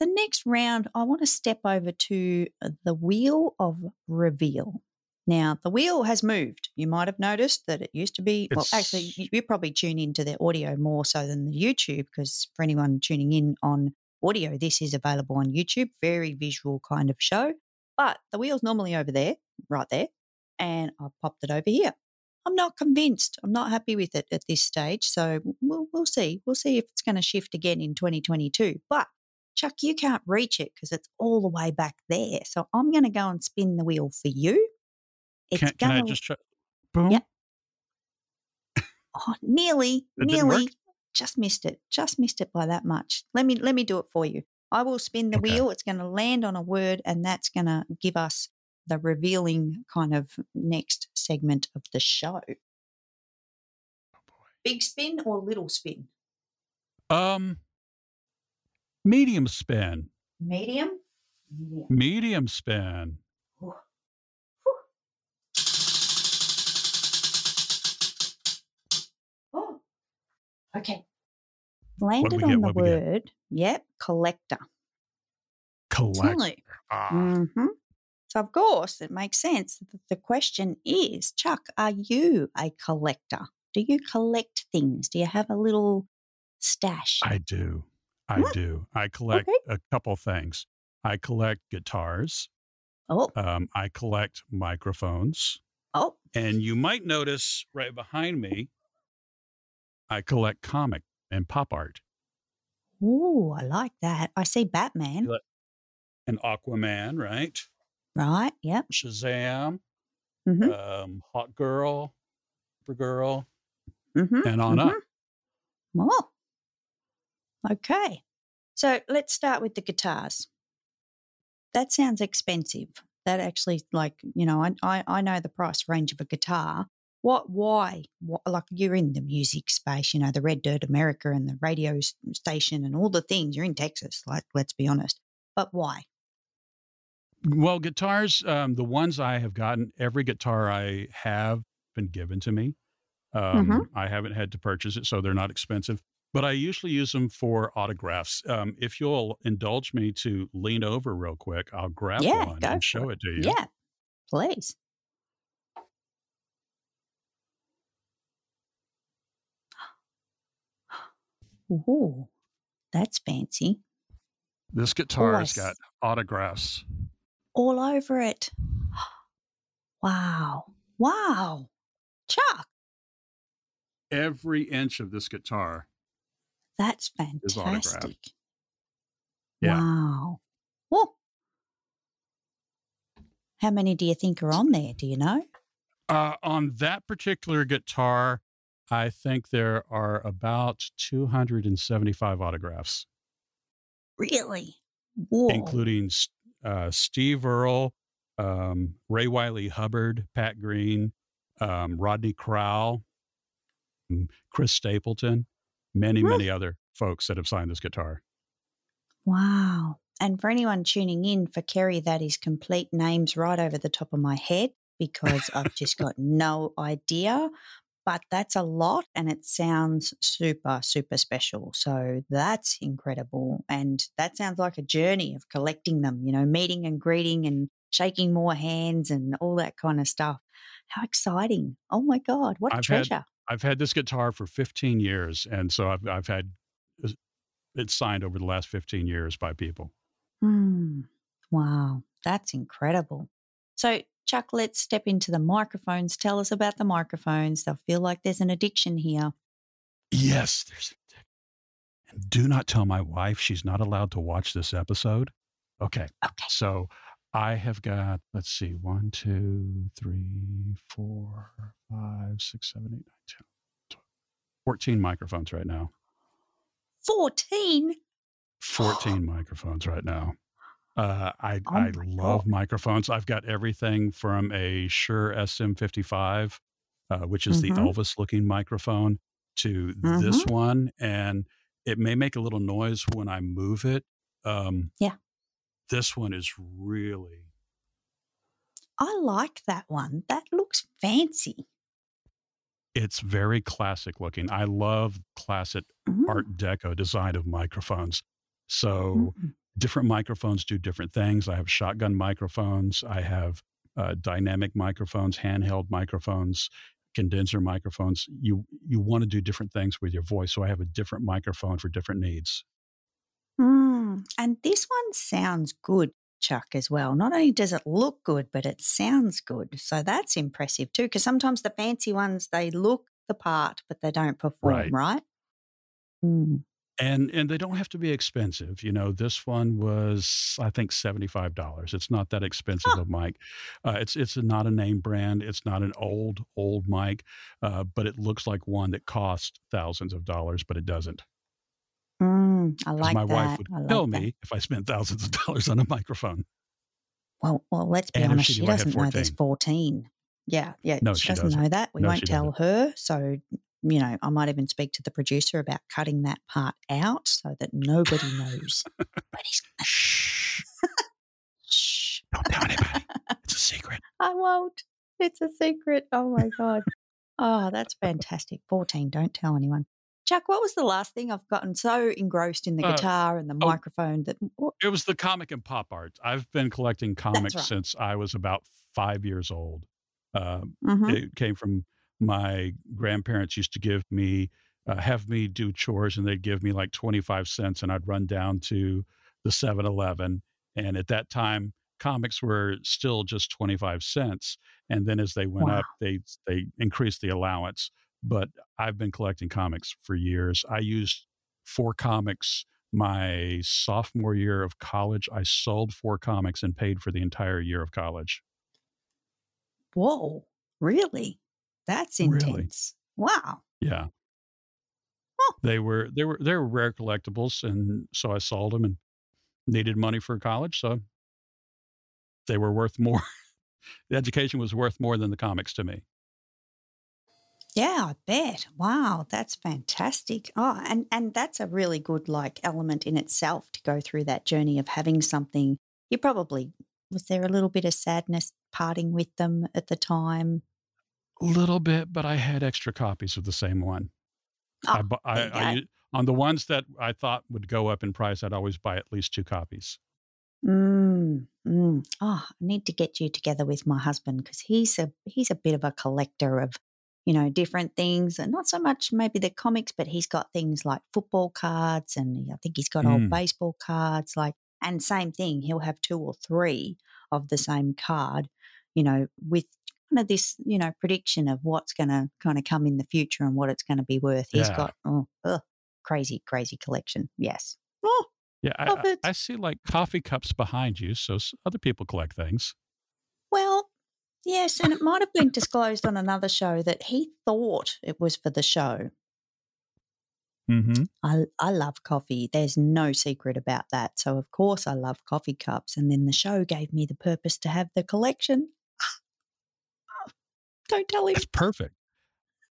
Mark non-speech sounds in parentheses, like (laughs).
the next round, I want to step over to uh, the wheel of reveal. Now, the wheel has moved. You might have noticed that it used to be, well, actually, you, you probably tune into the audio more so than the YouTube because for anyone tuning in on audio, this is available on YouTube. Very visual kind of show. But the wheel's normally over there, right there, and I've popped it over here. I'm not convinced. I'm not happy with it at this stage. So we'll, we'll see. We'll see if it's going to shift again in 2022. But Chuck, you can't reach it because it's all the way back there. So I'm going to go and spin the wheel for you. It's can, can going I just try? Boom. Yep. oh, nearly, It nearly, just missed it. Just missed it by that much. Let me let me do it for you. I will spin the Okay. wheel. It's going to land on a word, and that's going to give us the revealing kind of next segment of the show. Oh Big spin or little spin? Um, medium spin. Medium. Medium. Medium spin. Whew. Whew. Oh, okay. Landed on get? the What'd get? word. Yep, collector. Collector. Right. Ah, hmm So, of course, it makes sense. that The question is, Chuck, are you a collector? Do you collect things? Do you have a little stash? I do. I do. I collect Okay. a couple things. I collect guitars. Oh, Um, I collect microphones. oh, And you might notice right behind me, I collect comic and pop art. ooh, I like that. I see Batman. And Aquaman, right? Right. Yep. Shazam, hmm um, Hawkgirl, Supergirl, hmm and on up. Oh, okay. So let's start with the guitars. That sounds expensive. That actually, like, you know, I, I, I know the price range of a guitar. What, why? What, like, you're in the music space, you know, the Red Dirt America and the radio station and all the things. You're in Texas, like, let's be honest. But why? Well, guitars, um, the ones I have gotten, every guitar I have been given to me. Um, Mhm. I haven't had to purchase it, so they're not expensive. But I usually use them for autographs. Um, if you'll indulge me to lean over real quick, I'll grab Yeah, one and show it to you. Yeah, please. Ooh, that's fancy. This guitar's I got autographs. all over it. (gasps) Wow. Wow. Chuck, Every inch of this guitar. That's fantastic. Yeah. Wow. Whoa. How many do you think are on there? Do you know? Uh, on that particular guitar, I think there are about 275 autographs, Really? Whoa. including uh, Steve Earle, um, Ray Wylie Hubbard, Pat Green, um, Rodney Crowell, mm, Chris Stapleton, many, many other folks that have signed this guitar. Wow. And for anyone tuning in, for Kerry, that is complete names right over the top of my head because I've just got (laughs) no idea. But that's a lot and it sounds super, super special. So that's incredible. And that sounds like a journey of collecting them, you know, meeting and greeting and shaking more hands and all that kind of stuff. How exciting. Oh my God. What a I've had- treasure. I've had this guitar for 15 years, and so I've, I've had uh, it signed over the last 15 years by people. Hmm. Wow, that's incredible. So, Chuck, let's step into the microphones. Tell us about the microphones. I feel like there's an addiction here. Yes, there's. And do not tell my wife she's not allowed to watch this episode. Okay, Okay. so I have got let's see, one, two, three, four, five, six, seven, eight, nine, ten, twelve, 14 microphones right now. 14. (gasps) 14 microphones right now. Uh, I Oh I love God. microphones. I've got everything from a Shure SM55, uh, which is the Mhm. Elvis looking microphone, to this one, and it may make a little noise when I move it. Um, Yeah. This one is really I like that one. That looks fancy. it's very classic looking. I love classic Mm, Art Deco design of microphones. So mm. different microphones do different things. I have shotgun microphones. I have uh, dynamic microphones, handheld microphones, condenser microphones. You you want to do different things with your voice, so I have a different microphone for different needs. Mm, and this one sounds good, Chuck, as well. Not only does it look good, but it sounds good. So that's impressive too. Because sometimes the fancy ones they look the part, but they don't perform right. right? Mm and and they don't have to be expensive you know this one was i think $75 it's not that expensive huh. a mic uh, it's it's not a name brand it's not an old old mic uh, but it looks like one that costs thousands of dollars but it doesn't mm, I like my that. wife would like tell that. me if I spent thousands of (laughs) dollars on a microphone. Well, well, let's be and honest. She, she doesn't know there's 14. Yeah, yeah. No, she, she doesn't, doesn't. know that. We no, won't tell her. So you know, I might even speak to the producer about cutting that part out so that nobody knows. (laughs) but he's shh, (laughs) shh, don't tell anybody. It's a secret. I won't. It's a secret. Oh my god. oh, that's fantastic. Fourteen. Don't tell anyone. Chuck, what was the last thing I've gotten so engrossed in the uh, guitar and the oh, microphone that what? it was the comic and pop art. I've been collecting comics right. since I was about five years old. Uh, mm-hmm. It came from my grandparents used to give me uh, have me do chores and they'd give me like 25 cents and I'd run down to the 7-Eleven and at that time comics were still just 25 cents and then as they went wow. up they they increased the allowance but I've been collecting comics for years. I used four comics my sophomore year of college. I sold four comics and paid for the entire year of college. Whoa, really? That's intense. Really? Wow. Yeah. Huh. They were they were they were rare collectibles, and so I sold them and needed money for college, so they were worth more. (laughs) the education was worth more than the comics to me. Yeah, I bet. Wow, that's fantastic. Oh, and and that's a really good like element in itself to go through that journey of having something. You probably was there a little bit of sadness parting with them at the time? A little bit, but I had extra copies of the same one. Oh, I, I, I, on the ones that I thought would go up in price, I'd always buy at least two copies. Mm, mm. Oh, I need to get you together with my husband because he's a he's a bit of a collector of, you know, different things, and not so much maybe the comics, but he's got things like football cards, and I think he's got mm. old baseball cards. Like, and same thing, he'll have two or three of the same card, you know, with kind of this, you know, prediction of what's going to kind of come in the future and what it's going to be worth. He's yeah. got oh, ugh, crazy, crazy collection. Yes. Oh, yeah, I, I, see like coffee cups behind you, so other people collect things. Yes, and it might have been disclosed on another show that he thought it was for the show. Mm-hmm. I I love coffee. There's no secret about that. So of course I love coffee cups, and then the show gave me the purpose to have the collection. Don't tell him. That's perfect.